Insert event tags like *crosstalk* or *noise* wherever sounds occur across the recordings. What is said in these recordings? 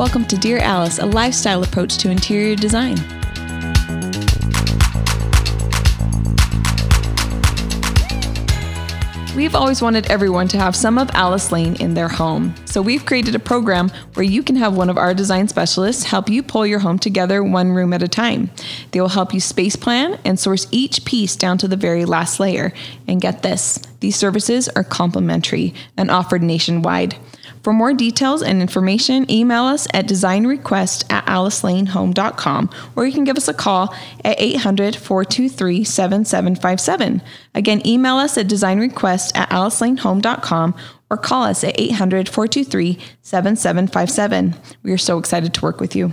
Welcome to Dear Alice, a lifestyle approach to interior design. We've always wanted everyone to have some of Alice Lane in their home. So we've created a program where you can have one of our design specialists help you pull your home together one room at a time. They will help you space plan and source each piece down to the very last layer. And get this, these services are complimentary and offered nationwide. For more details and information, email us at designrequest at alicelanehome.com or you can give us a call at 800 423 7757. Again, email us at designrequest at alicelanehome.com or call us at 800 423 7757. We are so excited to work with you.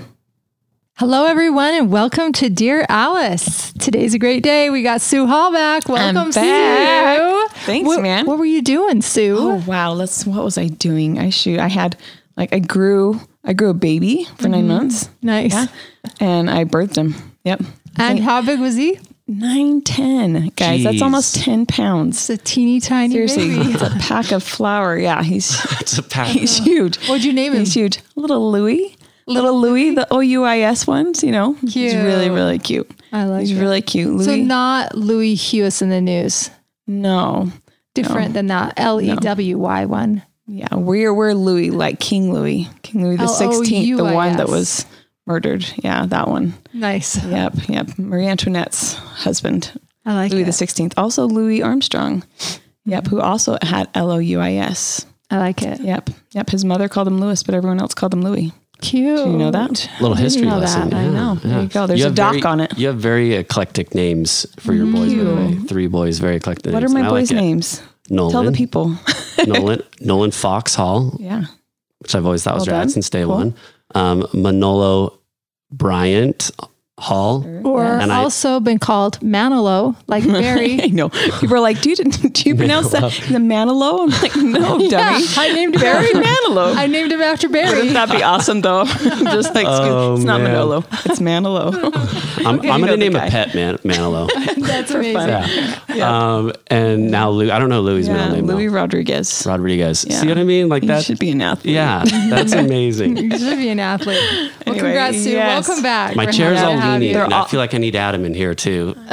Hello, everyone, and welcome to Dear Alice. Today's a great day. We got Sue Hall back. Welcome, back. Sue. Thanks, what, man. What were you doing, Sue? Oh wow, let's what was I doing? I shoot I had like I grew I grew a baby for 9 mm-hmm. months. Nice. Yeah. And I birthed him. Yep. And how big was he? Nine, ten, guys. That's almost ten pounds. It's a teeny tiny Seriously, baby. it's a pack of flour. Yeah, he's *laughs* It's a pack. he's huge. What'd you name him? He's huge. Little Louis. Little Louis, the O U I S ones. You know, he's really really cute. I like He's it. really cute. Louis. So not Louis Hewis in the news. no. Different than that L E W Y one. Yeah, we're we're Louis, like King Louis, King Louis the Sixteenth, the one that was murdered. Yeah, that one. Nice. Yep, yep. Marie Antoinette's husband, I like Louis it. the Sixteenth. Also Louis Armstrong. Yep, who also had L O U I S. I like it. Yep, yep. His mother called him Louis, but everyone else called him Louis. Cute. Do you know that? little history know lesson. that. I Yeah, know. There you go. There's a have doc very- on it. You have very eclectic names for your boys. By the way, three boys, very eclectic. What are my and I like boys' names? Nolan. Tell the people. *laughs* Nolan. Nolan Fox Hall, yeah. which I've always thought was Well rad done. since day Cool. one. Um, Manolo Bryant Hall. Or And I- also been called Manilow, like Barry. *laughs* I know. People are like, do you, *laughs* do you pronounce that the Manilow? I'm like, *laughs* no, dummy. I named him Barry after, Manilow. I named him after Barry. Wouldn't that be awesome though? Just like Oh, it's not man. Manolo, it's Manolo. I'm, Okay, I'm going to name guy. a pet man, Manilow. That's amazing. yeah. Um, and now Lou, I don't know Louis' yeah, middle name. though. Louis Rodriguez. Rodriguez. Yeah. See what I mean? Like that. should be an athlete. Yeah, that's amazing. You should be an athlete. Well, Anyway, congrats, Sue. yes. Welcome back. My chair's all to have leaning. They're and I feel like I need Adam in here too. *laughs*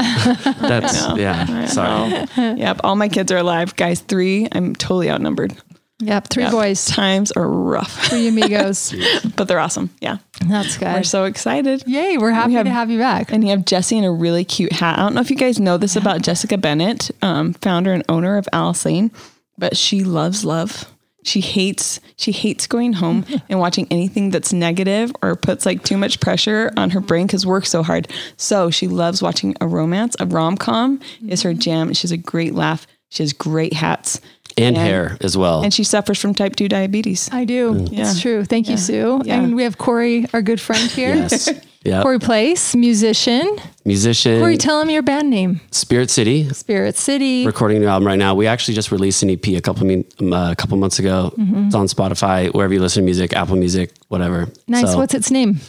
That's yeah. Sorry. Yep. All my kids are alive, guys. Three. I'm totally outnumbered. Yep, three Yep. boys, Times are rough, three amigos. *laughs* but they're awesome. Yeah. That's good. We're so excited. Yay, we're happy have- to have you back. And you have Jesse in a really cute hat. I don't know if you guys know this about Jessica Bennett, um, founder and owner of Alice Lane, but she loves love. She hates she hates going home *laughs* and watching anything that's negative or puts like too much pressure on her brain because work's so hard. So she loves watching a romance. A rom com is her mm-hmm. jam. She has a great laugh. She has great hats, And hair as well. and she suffers from type two diabetes. I do. Mm. Yeah. It's true. Thank you, Sue. Yeah. And we have Corey, our good friend here. yes. *laughs* Yeah. Corey Place, musician. Musician. Corey, tell him your band name. Spirit City. Spirit City. Recording new album right now. We actually just released an EP a couple mean, um, uh, a couple months ago. Mm-hmm. It's on Spotify, wherever you listen to music, Apple Music, whatever. Nice. So, What's its name?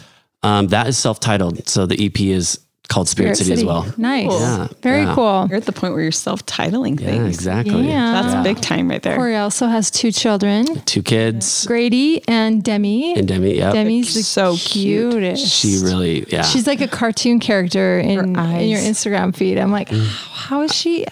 um, that is self-titled. So the EP is called Spirit, City, as well. Nice. Yeah. Very Yeah. cool. You're at the point where you're self-titling things. Yeah, things. exactly. Yeah. That's big time right there. Corey also has two children, Two kids Grady and Demi. and Demi. Yep. Demi's the So cute. cutest. She really, yeah. She's like a cartoon character in, in your. Instagram feed. I'm like, Mm. how is she?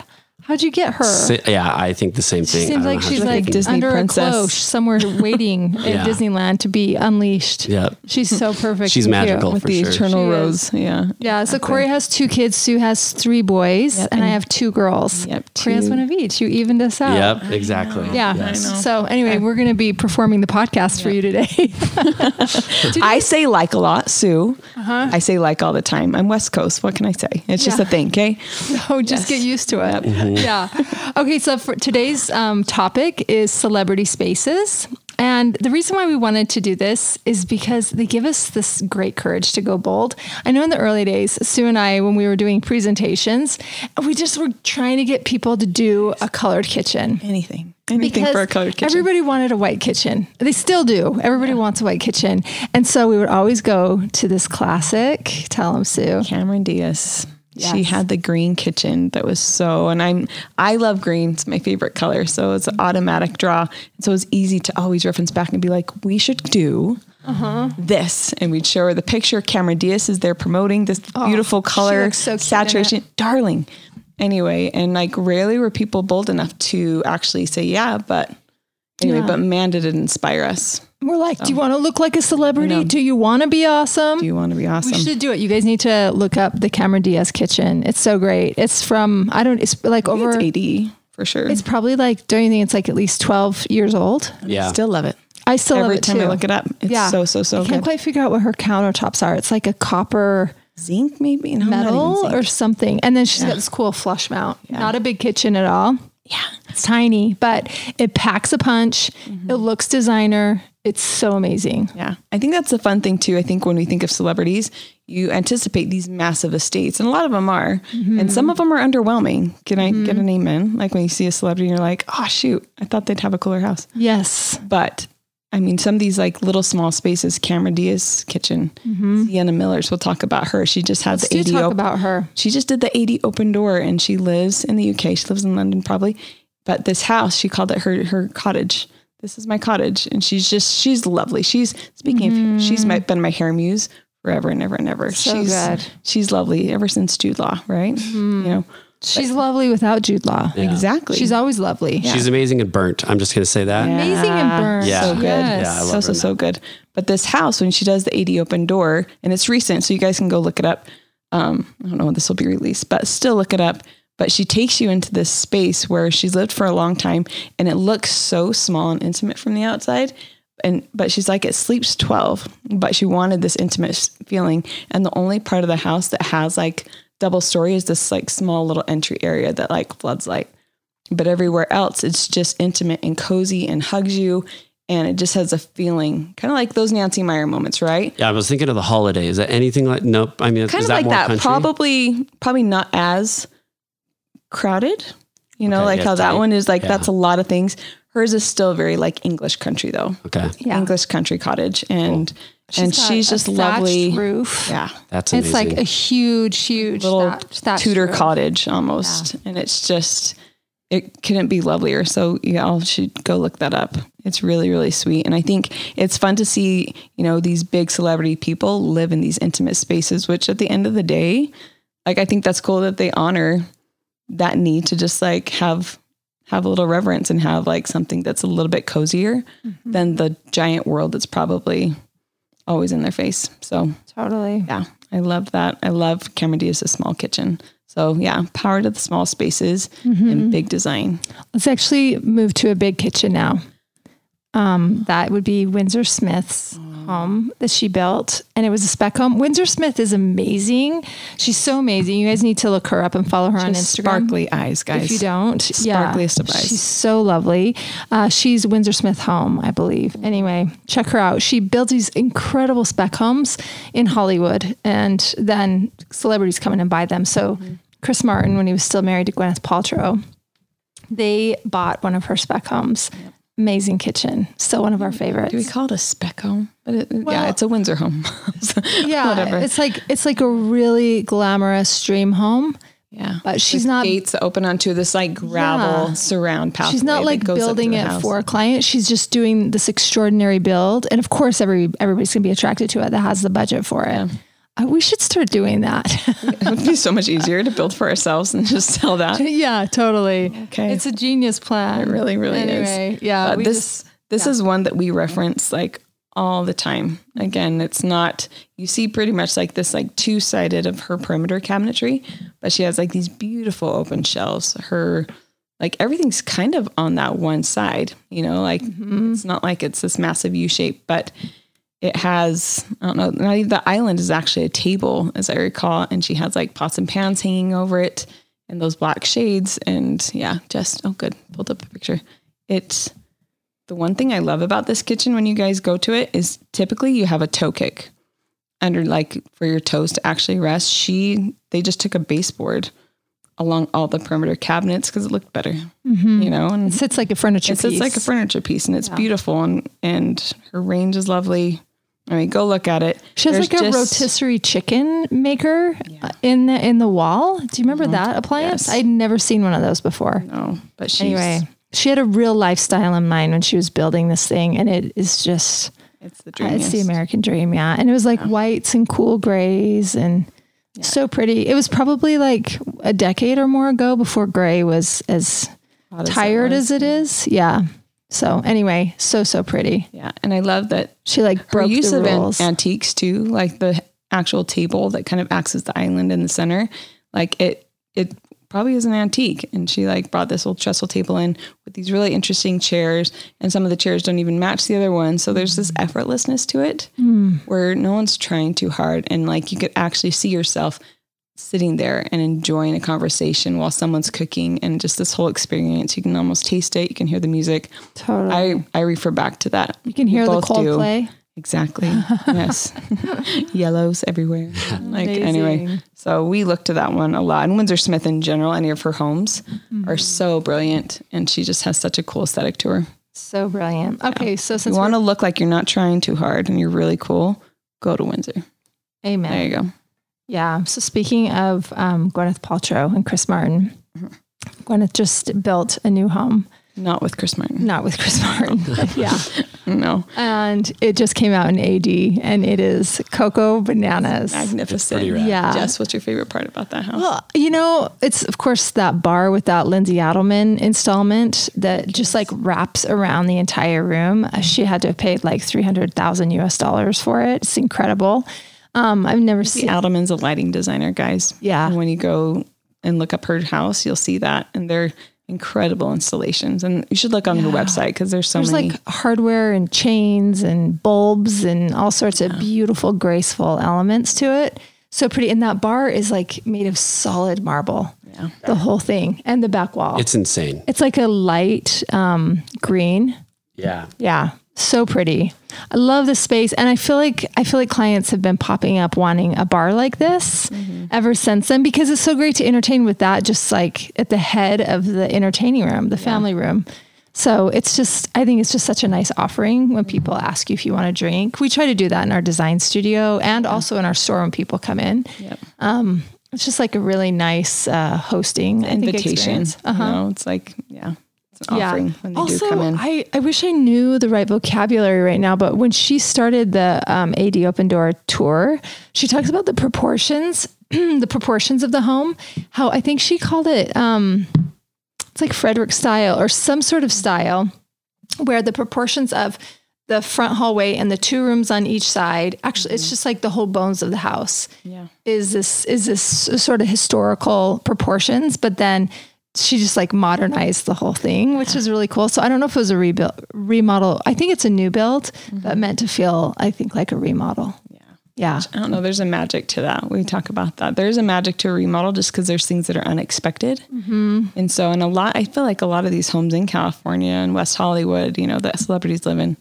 How'd you get her? Si- yeah, I think the same thing. I seems like she's like Disney under princess. a cloche somewhere *laughs* waiting Yeah. at Disneyland to be unleashed. Yep. She's so perfect. She's and cute. magical. with the sure. eternal She rose. Yeah. Yeah, so Corey has two kids. Sue has three boys, Yep, and, I have two girls. Yep, Corey has two- one of each. You evened us out. Yep, exactly. Yeah. Yes. So anyway, we're going to be performing the podcast for you today. *laughs* I say like a lot, Sue. Uh-huh. I say like all the time. I'm West Coast. What can I say? It's just a thing, okay? *laughs* oh, just get used to it. Yeah. *laughs* Okay. So for today's um, topic is celebrity spaces. And the reason why we wanted to do this is because they give us this great courage to go bold. I know in the early days, Sue and I, when we were doing presentations, we just were trying to get people to do a colored kitchen. Anything. Anything for a colored kitchen. Everybody wanted a white kitchen. They still do. Everybody wants a white kitchen. And so we would always go to this classic, tell them Sue. Cameron Diaz. She had the green kitchen that was so, and I'm I love green. It's my favorite color, so it's an automatic draw. So it's easy to always reference back and be like, we should do this, and we'd show her the picture. Cameron Diaz is there promoting this beautiful color Oh, so saturation, darling. Anyway, and like rarely were people bold enough to actually say yeah, but anyway, Yeah. but man, did it inspire us. We're like, do you um, want to look like a celebrity? Do you want to be awesome? Do you want to be awesome? We should do it. You guys need to look up the Cameron Diaz kitchen. It's so great. It's from I don't. It's like over. it's It's, eighty for sure. It's probably like. Don't you think it's like at least twelve years old? Yeah. Still love it. I still Every love it time too. I look it up, it's yeah, so so so I can't good. quite figure out what her countertops are. It's like a copper zinc maybe no, metal or something. And then she's got this cool flush mount. Not a big kitchen at all. Yeah. It's tiny, but it packs a punch. Mm-hmm. It looks designer. It's so amazing. Yeah. I think that's the fun thing too. I think when we think of celebrities, you anticipate these massive estates, and a lot of them are, and some of them are underwhelming. Can I get a name In? Like when you see a celebrity, and you're like, oh shoot, I thought they'd have a cooler house. Yes. But I mean, some of these like little small spaces, Cameron Diaz kitchen, mm-hmm. Sienna Miller's. We'll talk about her. She just had Let's the do AD talk op- about her. She just did the AD open door, and she lives in the UK. She lives in London probably, but this house she called it her her cottage. This is my cottage, and she's just she's lovely. She's speaking. of, mm-hmm. she's my, been my hair muse forever and ever and ever. So she's good. she's lovely ever since Jude Law, right? Mm-hmm. You know She's lovely without Jude Law. exactly. She's always lovely. She's amazing and burnt. I'm just going to say that. Amazing and burnt. Yeah. so good. Yes. Yeah, I love so her so now. so good. But this house, when she does the AD open door, and it's recent, so you guys can go look it up. Um, I don't know when this will be released, but still look it up. But she takes you into this space where she's lived for a long time, and it looks so small and intimate from the outside. And but she's like, it sleeps 12, but she wanted this intimate feeling. And the only part of the house that has like double story is this like small little entry area that like floods light but everywhere else it's just intimate and cozy and hugs you and it just has a feeling kind of like those Nancy Meyer moments, right? Yeah, I was thinking of the holiday. Is that anything like? Nope. I mean, Kind is of that like more that. country? Probably probably not as crowded. You know, Okay, like yeah, how that one is like Yeah. that's a lot of things. Hers is still very like English country though. Okay, Yeah. English country cottage and and got she's just thatched lovely. Roof. Yeah. that's amazing. It's like a huge, huge little thatch- thatched Tudor roof. cottage almost. And it's just, it couldn't be lovelier. So y'all should go look that up. It's really, really sweet. And I think it's fun to see, you know, these big celebrity people live in these intimate spaces, which at the end of the day, like, I think that's cool that they honor that need to just like have have a little reverence and have like something that's a little bit cozier than the giant world that's probably always in their face. So Totally. yeah, I love that. I love Cameron Diaz's small kitchen. So yeah, power to the small spaces and big design. Let's actually move to a big kitchen now. Um, that would be Windsor Smith's home that she built, and it was a spec home. Windsor Smith is amazing. She's so amazing. You guys need to look her up and follow her on Instagram. sparkly eyes, guys. If you don't, Sparkliest of eyes. She's so lovely. Uh, she's Windsor Smith Home, I believe. Anyway, check her out. She builds these incredible spec homes in Hollywood, and then celebrities come in and buy them. So Mm-hmm. Chris Martin, when he was still married to Gwyneth Paltrow, they bought one of her spec homes. Amazing kitchen, still one of our favorites. Do we call it a spec home? But it, yeah, it's a Windsor home. So, *laughs* yeah, whatever. it's like it's like a really glamorous dream home. yeah, but she's With not- gates open onto this like gravel Yeah. surround pathway. She's not like building it house. for a client. She's just doing this extraordinary build, and of course, every everybody's gonna be attracted to it that has the budget for it. Uh, Uh, we should start doing that. *laughs* It would be so much easier to build for ourselves than just sell that. *laughs* yeah, totally. Okay. it's a genius plan. It really, really anyway, is. Yeah, But we this just- this is one that we reference like all the time. Again, it's not you see pretty much like this like two sided of her perimeter cabinetry, but she has like these beautiful open shelves. Her like everything's kind of on that one side, you know, like mm-hmm. it's not like it's this massive U shape, but it has I don't know, the island is actually a table, as I recall, and she has like pots and pans hanging over it and those black shades. And yeah, just oh good. Pulled up a picture. It's the one thing I love about this kitchen when you guys go to it is typically you have a toe kick under like for your toes to actually rest. She they just took a baseboard along all the perimeter cabinets because it looked better, mm-hmm. you know, and it sits like a furniture it's, piece. it's like a furniture piece and it's beautiful and and her range is lovely. I mean, go look at it. She has There's like a just- rotisserie chicken maker uh, in the in the wall. Do you remember that appliance? Yes. I'd never seen one of those before. No, but she's Anyway, she had a real lifestyle in mind when she was building this thing, and it is just It's the Uh, dream. it's the. American dream, yeah. And it was like whites and cool grays and so pretty. It was probably like a decade or more ago before gray was as Hot as it tired as it is. Yeah. So anyway, so so pretty. Yeah, and I love that She like broke use the of an- rules. antiques too, like the actual table that kind of acts as the island in the center. Like it, it probably is an antique, and she like brought this old trestle table in with these really interesting chairs, and some of the chairs don't even match the other ones. So there's this effortlessness to it, hmm. where no one's trying too hard, and like you could actually see yourself sitting there and enjoying a conversation while someone's cooking, and just this whole experience. You can almost taste it. You can hear the music. totally. I I refer back to that. you can hear the Coldplay. Exactly. *laughs* Yes. *laughs* Yellows everywhere. Like anyway. So we look to that one a lot. And Windsor Smith in general, any of her homes Mm-hmm. are so brilliant. And she just has such a cool aesthetic to her. So brilliant. Okay, so since you want to look like you're not trying too hard and you're really cool, go to Windsor. Amen. There you go. Yeah. So speaking of um, Gwyneth Paltrow and Chris Martin, Gwyneth just built a new home, Not with Chris Martin. not with Chris Martin. *laughs* *laughs* yeah. No. And it just came out in AD and it is Cocoa Bananas. Magnificent. pretty rad. Yeah. Jess, what's your favorite part about that house? Well, you know, it's of course that bar with that Lindsey Adelman installment that just like wraps around the entire room. Uh, She had to have paid like 300,000 US dollars for it. It's incredible. Um, I've never The seen Adelman's a lighting designer, guys. Yeah. And when you go and look up her house, you'll see that. And they're incredible installations. And you should look on her website because there's so There's many. like hardware and chains and bulbs and all sorts of beautiful, graceful elements to it. So pretty. And that bar is like made of solid marble. Yeah. The whole thing and the back wall. It's, insane. It's like a light um, green. Yeah. Yeah. So pretty. I love the space. And I feel like I feel like clients have been popping up wanting a bar like this mm-hmm. ever since then because it's so great to entertain with that just like at the head of the entertaining room, the family room. So it's just I think it's just such a nice offering when people mm-hmm. ask you if you want a drink. We try to do that in our design studio and also in our store when people come in. Yep. Um, it's just like a really nice uh, hosting invitation. experience. Uh-huh. You know, it's like, yeah, offering when they also, do come in. I, I wish I knew the right vocabulary right now, but when she started the um, AD Open Door tour, she talks about the proportions, *clears throat* the proportions of the home. How I think she called it, um, it's like Frederick style or some sort of style, where the proportions of the front hallway and the two rooms on each side actually it's just like the whole bones of the house yeah. is this is this sort of historical proportions, but then she just like modernized the whole thing, which is really cool. So I don't know if it was a rebuild remodel. I think it's a new build, but meant to feel I think like a remodel. Yeah. Yeah. I don't know. There's a magic to that. We talk about that. There's a magic to a remodel just because there's things that are unexpected. Mm-hmm. And so, and a lot, I feel like a lot of these homes in California and West Hollywood, you know, that celebrities live in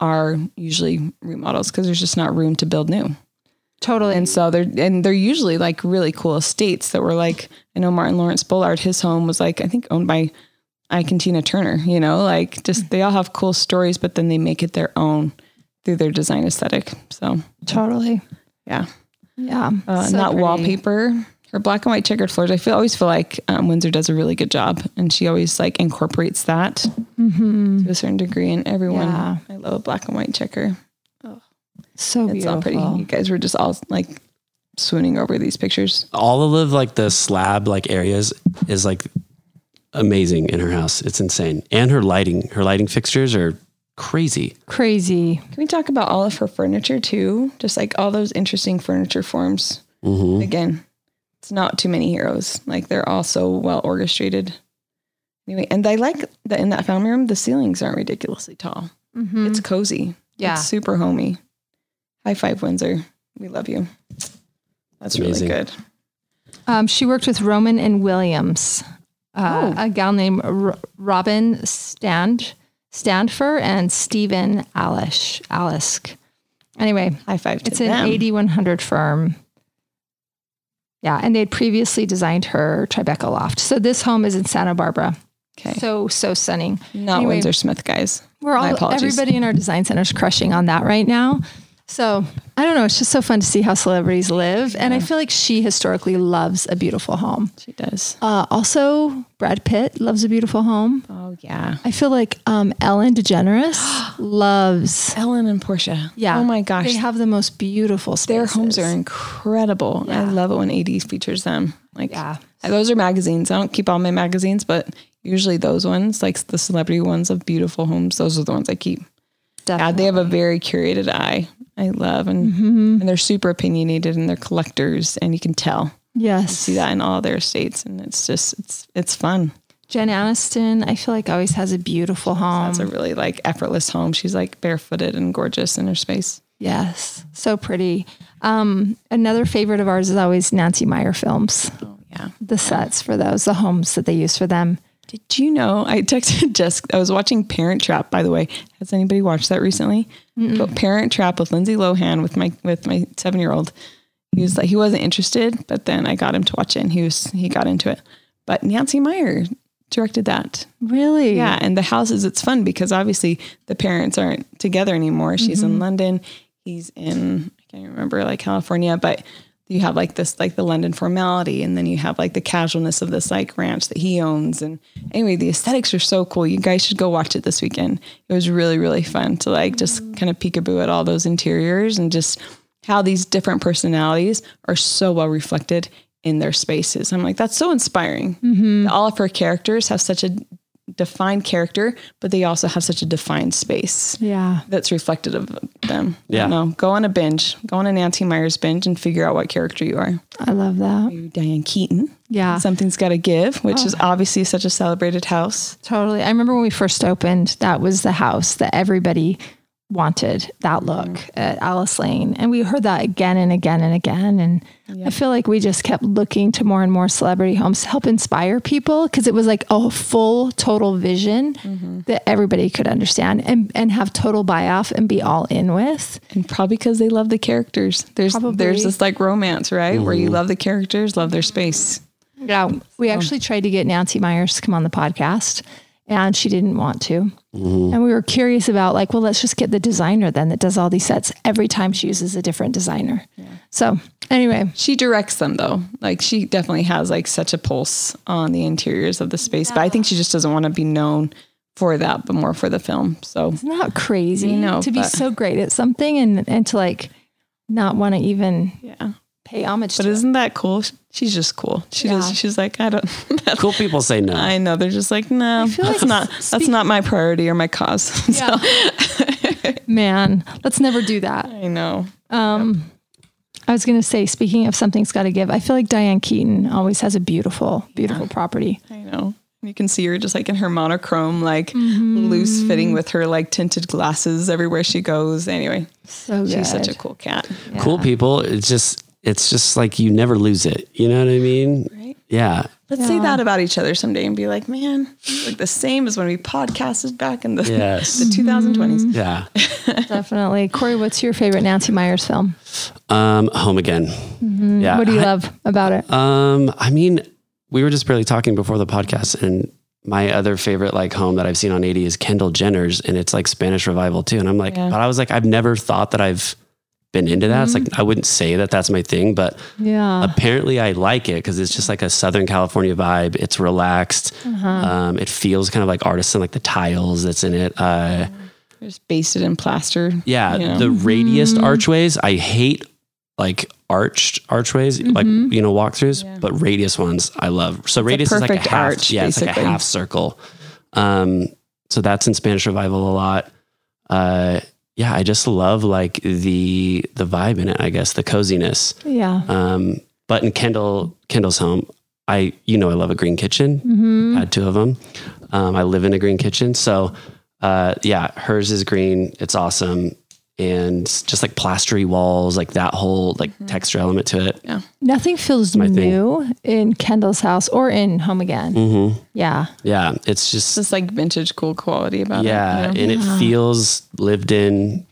are usually remodels because there's just not room to build new. Totally. And so they're and they're usually like really cool estates that were like I know Martin Lawrence Bullard, his home was like I think owned by Ike and Tina Turner, you know, like just they all have cool stories, but then they make it their own through their design aesthetic. So totally. yeah. Yeah. Uh, So not pretty. wallpaper. Her black and white checkered floors. I feel always feel like um, Windsor does a really good job, and she always like incorporates that to a certain degree. And everyone, Yeah. I love a black and white checker. So It's beautiful. all pretty. You guys were just all like swooning over these pictures. All of like the slab like areas is like amazing in her house. It's insane. And her lighting, her lighting fixtures are crazy. Crazy. Can we talk about all of her furniture too? Just like all those interesting furniture forms. hmm Again, it's not too many heroes. Like they're all so well orchestrated. Anyway, and I like that in that family room, the ceilings aren't ridiculously tall. Mhm. It's cozy. Yeah. It's super homey. High five, Windsor. We love you. That's really good. Um, she worked with Roman and Williams, uh, Oh. a gal named R- Robin Stand Standefer and Stephen Alesch Alesch. Anyway, High five to it's an them. AD100 firm. Yeah, and they had previously designed her Tribeca loft. So this home is in Santa Barbara. Okay. So so stunning. Not anyway. Windsor Smith, guys. We're My all apologies. everybody in our design center is crushing on that right now. So I don't know. It's just so fun to see how celebrities live. And I feel like she historically loves a beautiful home. She does. Uh, also, Brad Pitt loves a beautiful home. Oh yeah. I feel like um, Ellen DeGeneres *gasps* loves. Ellen and Portia. Yeah. Oh my gosh. They have the most beautiful spaces. Their homes are incredible. I love it when AD features them. Like Yeah. those are magazines. I don't keep all my magazines, but usually those ones, like the celebrity ones of beautiful homes, those are the ones I keep. Yeah, Definitely. they have a very curated eye. I love and Mm-hmm. and they're super opinionated and they're collectors and you can tell. Yes. See that in all their estates and it's just it's it's fun. Jen Aniston, I feel like always has a beautiful home. It's a really like effortless home. She's like barefooted and gorgeous in her space. yes. So pretty. Um, another favorite of ours is always Nancy Meyer films. Oh yeah. The sets for those, the homes that they use for them. Did you know? I texted *laughs* Jessica. I was watching Parent Trap, by the way. Has anybody watched that recently? But Parent Trap with Lindsay Lohan with my with my seven year old. He was like he wasn't interested, but then I got him to watch it, and he was he got into it. But Nancy Meyer directed that. Really? Yeah, and the houses. It's fun because obviously the parents aren't together anymore. She's in mm-hmm. London. He's in I can't remember like California, but you have like this like the London formality, and then you have like the casualness of this like ranch that he owns. And anyway, the aesthetics are so cool. You guys should go watch it this weekend. It was really really fun to like just mm. kind of peekaboo at all those interiors and just how these different personalities are so well reflected in their spaces. I'm like, that's so inspiring. Mm-hmm. All of her characters have such a defined character, but they also have such a defined space Yeah. that's reflected of them. Yeah. No, go on a binge, go on a Nancy Myers binge and figure out what character you are. I love that. You're Diane Keaton. Yeah. Something's got to give, which is oh. obviously such a celebrated house. Totally. I remember when we first opened, that was the house that everybody wanted that mm-hmm. look at Alice Lane. And we heard that again and again and again. And I feel like we just kept looking to more and more celebrity homes to help inspire people because it was like a full, total vision mm-hmm. that everybody could understand and, and have total buy off and be all in with. And probably because they love the characters. There's Probably. there's this like romance, right? Where you mm-hmm. love the characters, love their space. Yeah. We actually tried to get Nancy Myers to come on the podcast and she didn't want to. Mm-hmm. And we were curious about like, well, let's just get the designer then that does all these sets every time she uses a different designer. So anyway, She directs them though. Like she definitely has like such a pulse on the interiors of the space. But I think she just doesn't want to be known for that, but more for the film. So it's not crazy you know, to be so great at something and, and to like not want to even yeah. Pay homage But to it. isn't that cool? She's just cool. She Yeah. does. She's like, I don't. *laughs* Cool people say no. I know. They're just like, no, feel that's like not. That's not my priority or my cause. *laughs* so, *laughs* Man, let's never do that. I know. Um, I was going to say, speaking of something's got to give, I feel like Diane Keaton always has a beautiful, beautiful property. I know. You can see her just like in her monochrome, like loose fitting with her like tinted glasses everywhere she goes. Anyway, So good. she's such a cool cat. Cool people. It's just it's just like you never lose it. You know what I mean? Right. Yeah. Let's say that about each other someday and be like, man, like the same as when we podcasted back in the, *laughs* Yes. the 2020s. Yeah. *laughs* Definitely. Corey, what's your favorite Nancy Myers film? Um, home again. Yeah. What do you I- love about it? Um, I mean, we were just barely talking before the podcast, and my other favorite like home that I've seen on AD is Kendall Jenner's, and it's like Spanish revival too. And I'm like, Yeah. but I was like, I've never thought that I've been into that. It's like I wouldn't say that that's my thing, but yeah. apparently I like it because it's just like a Southern California vibe. It's relaxed. Um, it feels kind of like artisan, like the tiles that's in it. Uh, Just basted in plaster. yeah, you know? the radiused archways. I hate like arched archways, like you know walkthroughs, but radius ones I love. So radius is like a half. arch, yeah, it's like a half circle. Um, so that's in Spanish revival a lot. Uh, yeah, I just love like the the vibe in it. I guess the coziness. yeah. Um, but in Kendall Kendall's home, I you know I love a green kitchen. Mm-hmm. Had two of them. Um, I live in a green kitchen, so uh, yeah, hers is green. It's awesome, and just like plastery walls, like that whole like texture element to it. Yeah. Nothing feels my thing. new in Kendall's house or in Home Again. Mm-hmm. Yeah. Yeah, it's just Just like vintage cool quality about yeah, it. you and it Yeah. feels lived in,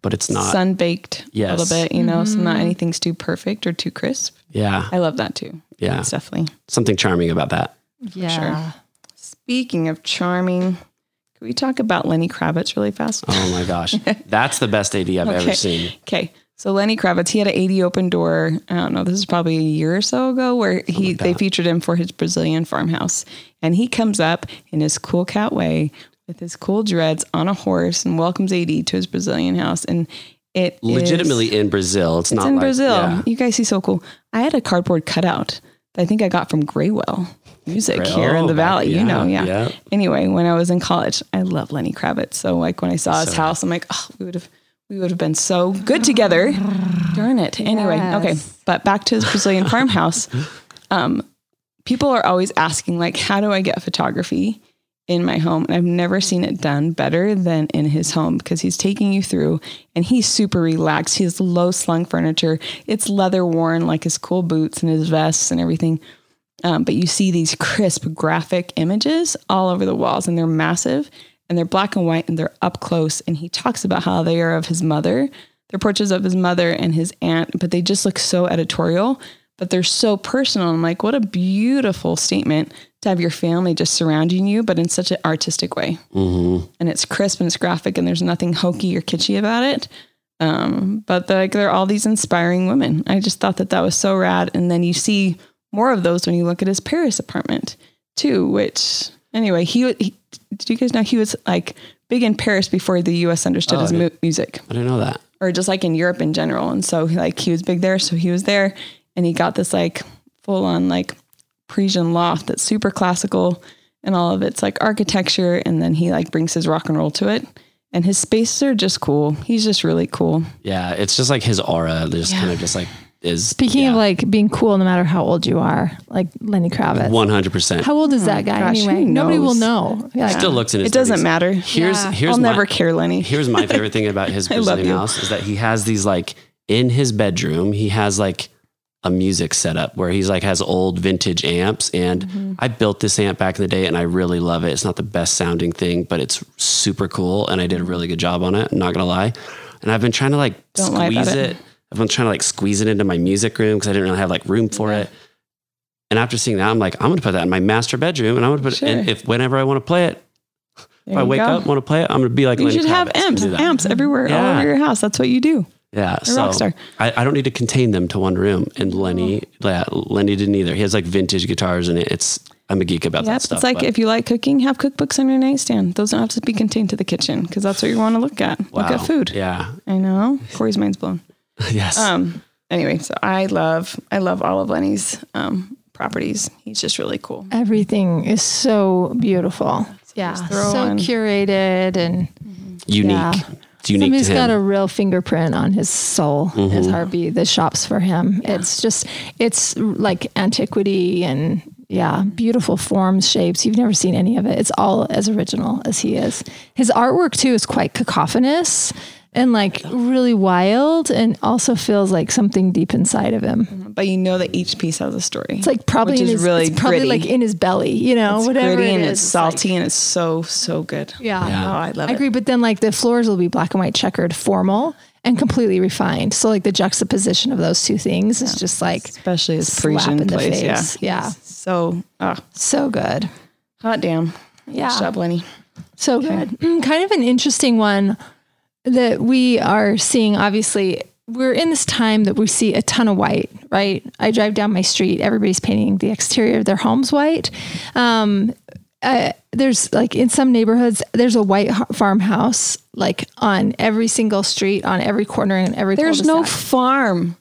but it's not. sun baked yes. a little bit, you know, so Mm-hmm. not anything's too perfect or too crisp. Yeah, I love that too. yeah, It's definitely. something charming about that. Yeah. Speaking of charming, can Can we talk about Lenny Kravitz really fast? Oh my gosh. That's the best AD I've ever seen. Okay. So Lenny Kravitz, he had an AD open door. I don't know. This is probably a year or so ago where he they featured him for his Brazilian farmhouse, and he comes up in his cool cat way with his cool dreads on a horse and welcomes AD to his Brazilian house, and it Legitimately in Brazil. It's, it's not in like, Brazil. yeah. You guys see so cool. I had a cardboard cutout I think I got from Graywhale Music Gray- here in oh, the valley. yeah, you know, yeah. yeah. Anyway, when I was in college, I love Lenny Kravitz. So like when I saw his So- house, I'm like, oh, we would have we would have been so good together. Darn it. Anyway, okay. But back to his Brazilian farmhouse. Um, people are always asking, like, how do I get photography in my home? And I've never seen it done better than in his home because he's taking you through and he's super relaxed. He has low slung furniture. It's leather worn, like his cool boots and his vests and everything. Um, but you see these *laughs* crisp graphic images all over the walls and they're massive and they're black and white and they're up close. And he talks about how they are of his mother. They're portraits of his mother and his aunt, but they just look so editorial, but they're so personal. I'm like, what a beautiful statement to have your family just surrounding you, but in such an artistic way. Mm-hmm. And it's crisp and it's graphic and there's nothing hokey or kitschy about it. Um, but they're, like they're all these inspiring women. I just thought that that was so rad. And then you see more of those when you look at his Paris apartment too, which anyway, he, he did you guys know he was like big in Paris before the US understood Oh, his I mu- music I didn't know that. or just like in Europe in general. And so like he was big there. So he was there and he got this like full on like Parisian loft that's super classical and all of it's like architecture. And then he like brings his rock and roll to it. And his spaces are just cool. He's just really cool. Yeah. It's just like his aura just kind of just like is. Speaking yeah, of like being cool, no matter how old you are, like Lenny Kravitz. 100%. How old is that oh guy gosh, anyway? Nobody will knows? know. Like, Still looks in his It doesn't matter. Here's, Yeah. here's I'll my, never care, Lenny. Here's my favorite thing about *laughs* his Brazilian house is that he has these like in his bedroom, he has like a music setup where he's like has old vintage amps. And Mm-hmm. I built this amp back in the day and I really love it. It's not the best sounding thing, but it's super cool. And I did a really good job on it. I'm not gonna lie. And I've been trying to like Don't squeeze it. it. I've been trying to like squeeze it into my music room because I didn't really have like room for it. And after seeing that, I'm like, I'm gonna put that in my master bedroom and I'm gonna put it in if whenever I want to play it, There if I wake go. up, want to play it, I'm gonna be like You should have amps, amps everywhere, all over your house. That's what you do. Yeah, You're a rock so star. I, I don't need to contain them to one room. And Lenny, yeah, Lenny didn't either. He has like vintage guitars in it. It's I'm a geek about Yeah, that stuff. it's like but- if you like cooking, have cookbooks on your nightstand. Those don't have to be contained to the kitchen because that's what you want to look at. Look at food. Yeah. I know. Corey's mind's blown. *laughs* yes. Um. Anyway, so I love I love all of Lenny's um properties. He's just really cool. everything is so beautiful. Yeah, so on- curated and unique. yeah. It's unique Somebody's to him. got a real fingerprint on his soul, his mm-hmm. heartbeat that shops for him. It's just, it's like antiquity and yeah, beautiful forms, shapes. You've never seen any of it. It's all as original as he is. His artwork too is quite cacophonous and like really wild and also feels like something deep inside of him. But you know that each piece has a story. It's like probably Which in is his, really it's probably gritty. like in his belly, you know, it's whatever gritty it and is, it's like- salty and it's so so good. yeah. Yeah. Oh, I love I it. agree, but then like the floors will be black and white checkered, formal, and completely refined. So like the juxtaposition of those two things is just like Especially his slap Parisian in the place. Yeah. face. Yeah. So ah, so good. hot damn. Yeah. Good job, Lenny. So good. Mm, *clears throat* kind of an interesting one that we are seeing. Obviously, we're in this time that we see a ton of white, right? I drive down my street, everybody's painting the exterior of their homes white. Um, uh, there's like in some neighborhoods, there's a white ho- farmhouse like on every single street, on every corner, and every There's no cul-de-sac. farm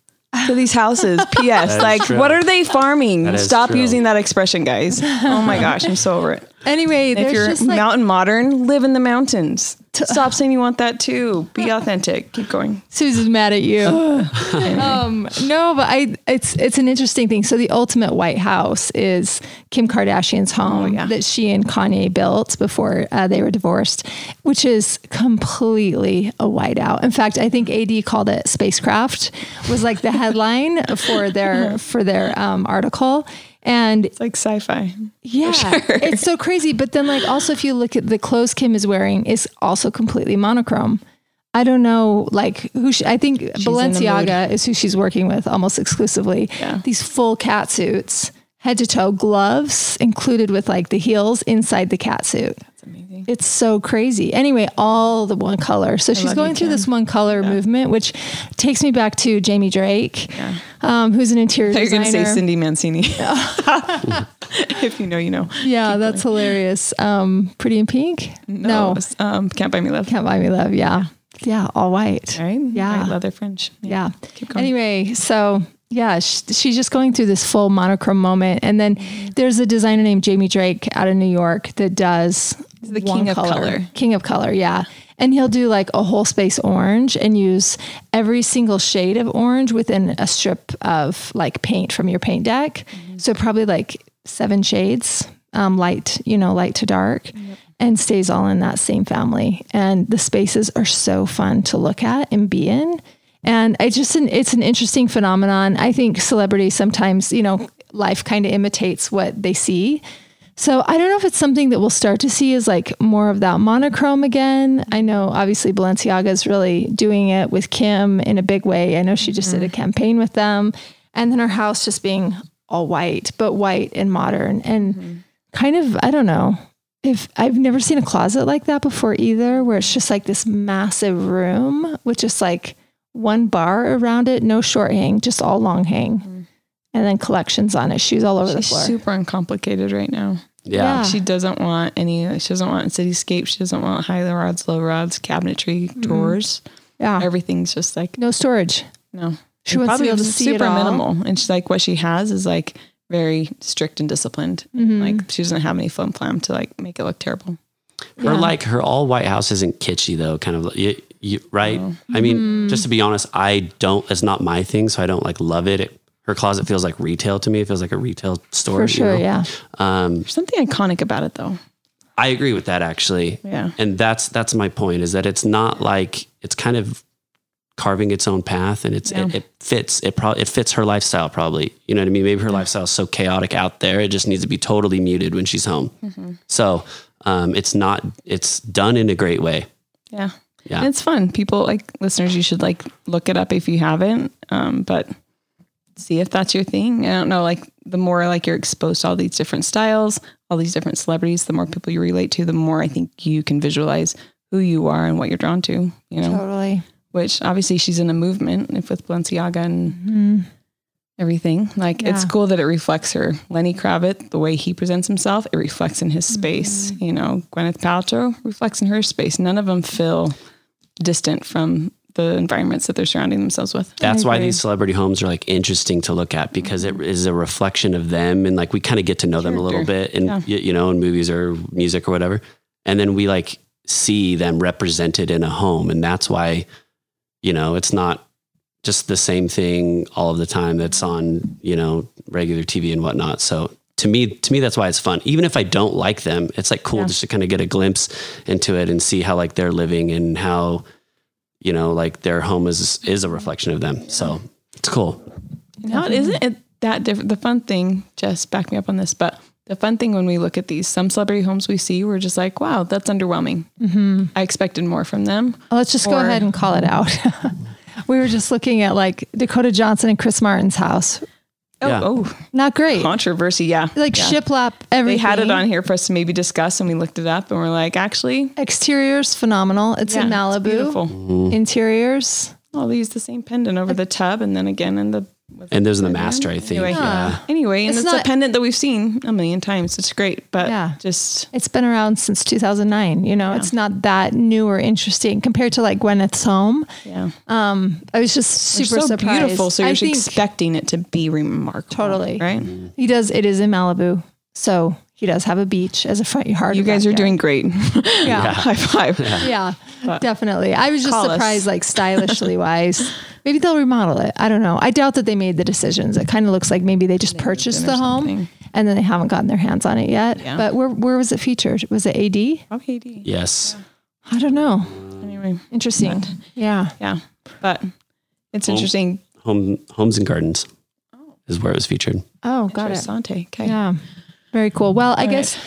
to these houses. *laughs* P.S. Like, true. what are they farming? Stop true. using that expression, guys. Oh my *laughs* gosh, I'm so over it. Anyway, If you're just like mountain modern, live in the mountains. *laughs* Stop saying you want that too. Be authentic. Keep going. Susan's mad at you. *sighs* um, no, but I it's it's an interesting thing. So the ultimate White House is Kim Kardashian's home yeah. that she and Kanye built before uh, they were divorced, which is completely a whiteout. In fact, I think AD called it spacecraft was like the headline *laughs* for their for their um, article. And It's like sci-fi. yeah, it's so crazy. But then, like, also if you look at the clothes Kim is wearing, is also completely monochrome. I don't know, like who she, I think in the Balenciaga is who she's working with almost exclusively. Yeah. These full cat suits, head to toe gloves included with like the heels inside the cat suit. That's amazing. crazy. It's so crazy. Anyway, all the one color. So she's going you, through this one color movement, which takes me back to Jamie Drake, Yeah. um, who's an interior *laughs* designer. You're going to say Cindy Mancini. *laughs* *laughs* if you know, you know. yeah, that's hilarious. Um, Pretty in Pink? No, it's, Um, Can't Buy Me Love. Can't Buy Me Love. Yeah. Yeah, all white. Right? Yeah. White leather fringe. Yeah. Keep going. Anyway, so yeah, sh- she's just going through this full monochrome moment. And then there's a designer named Jamie Drake out of New York that does the king of color. King of color, yeah. And he'll do like a whole space orange and use every single shade of orange within a strip of like paint from your paint deck. So probably like seven shades, um, light, you know, light to dark, and stays all in that same family. And the spaces are so fun to look at and be in. And I just, an, it's an interesting phenomenon. I think celebrities sometimes, you know, life kind of imitates what they see. So I don't know if it's something that we'll start to see is like more of that monochrome again. I know obviously Balenciaga is really doing it with Kim in a big way. I know she just did a mm-hmm. campaign with them. And then her house just being all white, but white and modern and mm-hmm. kind of, I don't know. If I've never seen a closet like that before either, where it's just like this massive room with just like one bar around it, no short hang, just all long hang. Mm-hmm. And then collections on it, shoes all over the She's floor. super uncomplicated right now. Yeah. Yeah. She doesn't want any, she doesn't want cityscape. She doesn't want high rods, low rods, cabinetry, Mm-hmm. drawers. yeah. Everything's just like, No storage. no. She And wants to be able to just see it super all. minimal. And she's like, what she has is like very strict and disciplined. Mm-hmm. Like she doesn't have any flim flam to like make it look terrible. Her Yeah. like her all white house isn't kitschy though, kind of you, you, right? I Mm-hmm. mean, just to be honest, I don't. It's not my thing, so I don't like love it. it. Her closet feels like retail to me. It feels like a retail store. For you sure, know? yeah. Um, There's something iconic about it though. I agree with that actually. Yeah. And that's that's my point is that it's not like it's kind of carving its own path and it's Yeah. it, it fits it probably it fits her lifestyle probably. You know what I mean? Maybe her lifestyle is so chaotic out there it just needs to be totally muted when she's home. Mm-hmm. So um, it's not it's done in a great way. Yeah. Yeah. And it's fun. People like listeners, you should like look it up if you haven't. Um, but see if that's your thing. I don't know, like the more like you're exposed to all these different styles, all these different celebrities, the more people you relate to, the more I think you can visualize who you are and what you're drawn to, you know. Totally. Which obviously she's in a movement if with Balenciaga and mm-hmm. everything. Like it's cool that it reflects her. Lenny Kravitz, the way he presents himself, it reflects in his space. Mm-hmm. You know, Gwyneth Paltrow reflects in her space. None of them feel distant from the environments that they're surrounding themselves with. That's why these celebrity homes are like interesting to look at because it is a reflection of them and like we kind of get to know them a little bit and Yeah. you know in movies or music or whatever and then we like see them represented in a home and that's why you know it's not just the same thing all of the time that's on you know regular TV and whatnot so to me to me that's why it's fun even if I don't like them it's like cool Yeah. just to kind of get a glimpse into it and see how like they're living and how you know, like their home is is a reflection of them. So it's cool. Now, isn't it that different? The fun thing, just back me up on this, but the fun thing when we look at these, some celebrity homes we see, we're just like, wow, that's underwhelming. Mm-hmm. I expected more from them. Well, let's just go ahead and call it out. *laughs* we were just looking at like Dakota Johnson and Chris Martin's house. Oh, Yeah. oh Not great. controversy. Yeah. Like yeah. shiplap They had it on here for us to maybe discuss, and we looked it up, and we're like, actually, Exteriors phenomenal. It's in yeah, it's Malibu. beautiful. Mm-hmm. Interiors. Oh, they used the same pendant over the tub, and then again in the. And there's the master, I think. Anyway, Yeah. anyway, and It's it's, not- a pendant that we've seen a million times. It's great, but Yeah. just It's been around since 2009. You know, it's not that new or interesting compared to like Gwyneth's home. yeah, Um, I was just They're super so surprised. beautiful. So you're think expecting it to be remarkable, Totally. right? he does. It is in Malibu, so he does have a beach as a front yard. You guys are backyard. doing great. *laughs* Yeah. High five. *laughs* Yeah, definitely. I was just Call us. surprised, like stylishly wise. *laughs* Maybe they'll remodel it. I don't know. I doubt that they made the decisions. It kind of looks like maybe they just purchased the home something. and then they haven't gotten their hands on it yet. Yeah. But where where was it featured? Was it AD? Okay, oh, D. Yes. I don't know. Anyway, Interesting. Yeah. yeah, but it's Home- interesting. Home Homes and Gardens oh. is where it was featured. Oh, got it. Interessante. Okay. Yeah. Very cool. Well, I right. guess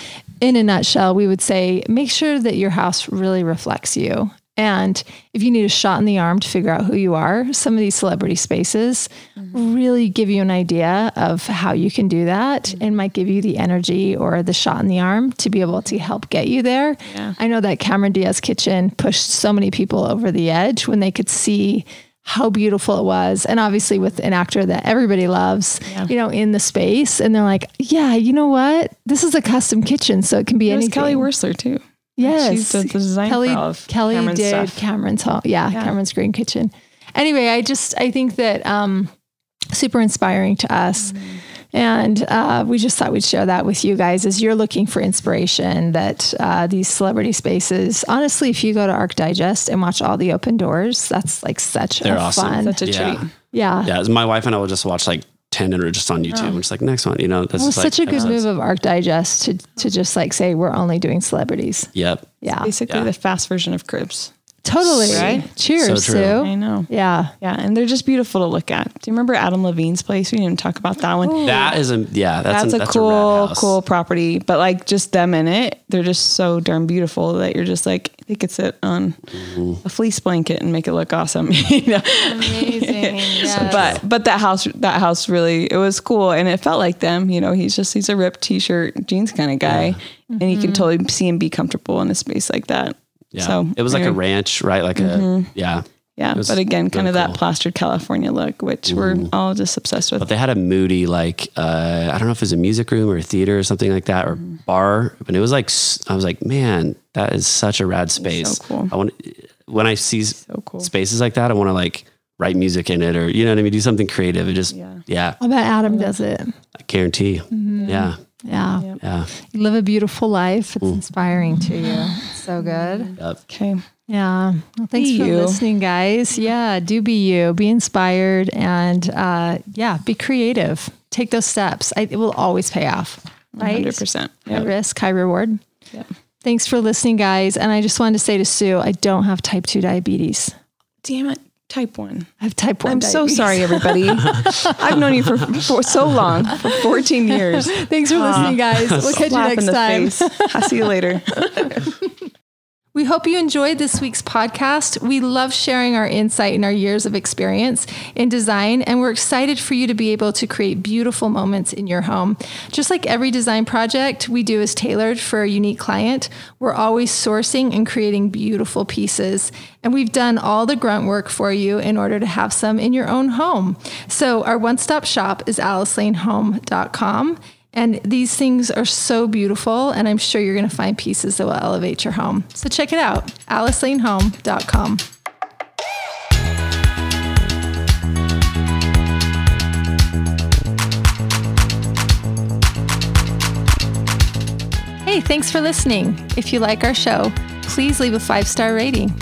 in a nutshell, we would say make sure that your house really reflects you And if you need a shot in the arm to figure out who you are, some of these celebrity spaces mm-hmm. really give you an idea of how you can do that mm-hmm. and might give you the energy or the shot in the arm to be able to help get you there. Yeah. I know that Cameron Diaz Kitchen pushed so many people over the edge when they could see how beautiful it was. And obviously with an actor that everybody loves, Yeah. you know, in the space. And they're like, yeah, you know what? This is a custom kitchen, so it can be It anything. Kelly Wearstler too. Yes, She's the- the design Kelly. for all of Kelly Cameron's did stuff. Cameron's home. Yeah, Yeah. Cameron's Green Kitchen. Anyway, I just I think that um, super inspiring to us, Mm-hmm. and uh, we just thought we'd share that with you guys as you're looking for inspiration. That uh, these celebrity spaces, honestly, if you go to Arc Digest and watch all the open doors, that's like such They're a awesome. fun. Such a Yeah. treat. yeah. Yeah, my wife and I will just watch like ten or just on YouTube. Oh. and just like next one, you know. That's It was like, such a good episodes. move of Arc Digest to to just like say we're only doing celebrities. Yep. Yeah, Basically Yeah. the fast version of Cribs. Totally. Right? Cheers, So. Sue. I know. Yeah. Yeah, and they're just beautiful to look at. Do you remember Adam Levine's place? We didn't talk about that one. That is a yeah. That's, That's, a, a that's cool, a cool property. But like just them in it, they're just so darn beautiful that you're just like they could sit on Mm-hmm. a fleece blanket and make it look awesome. *laughs* you know? Amazing. *laughs* Yes. But but that house that house really it was cool and it felt like them. You know, he's just he's a ripped t-shirt jeans kind of guy, and you can totally see him be comfortable in a space like that. Yeah. So it was like a ranch, right? Like a yeah. Yeah, was but again, kind really of that cool. plastered California look, which we're all just obsessed with. But they had a moody like uh, I don't know if it was a music room or a theater or something like that or Mm-hmm. bar. But it was like I was like, man, that is such a rad space. cool. I want when I see so cool. spaces like that, I want to like write music in it or you know what I mean, do something creative. It just Yeah. yeah, I bet Adam does it. I guarantee. Yeah, Yeah. Yep. yeah. You live a beautiful life. It's inspiring to you. It's so good. Yep. Okay. Yeah. Well, thanks Be for you. listening, guys. Yeah. Do be you. Be inspired and uh, yeah, be creative. Take those steps. I, it will always pay off. Right? Hundred percent. High risk, high reward. Yep. Thanks for listening, guys. And I just wanted to say to Sue, I don't have type 2 diabetes. Damn it. Type one. I have type 1 I'm so sorry, everybody. *laughs* I've known you for, for so long, for 14 years. Thanks for listening, uh-huh. guys. We'll *laughs* catch you next time. I'll see you later. *laughs* We hope you enjoyed this week's podcast. We love sharing our insight and our years of experience in design, and we're excited for you to be able to create beautiful moments in your home. Just like every design project we do is tailored for a unique client, we're always sourcing and creating beautiful pieces. And we've done all the grunt work for you in order to have some in your own home. So our one-stop shop is alicelanehome.com. And these things are so beautiful, and I'm sure you're going to find pieces that will elevate your home. So check it out, alicelanehome.com. Hey, thanks for listening. If you like our show, please leave a five star rating.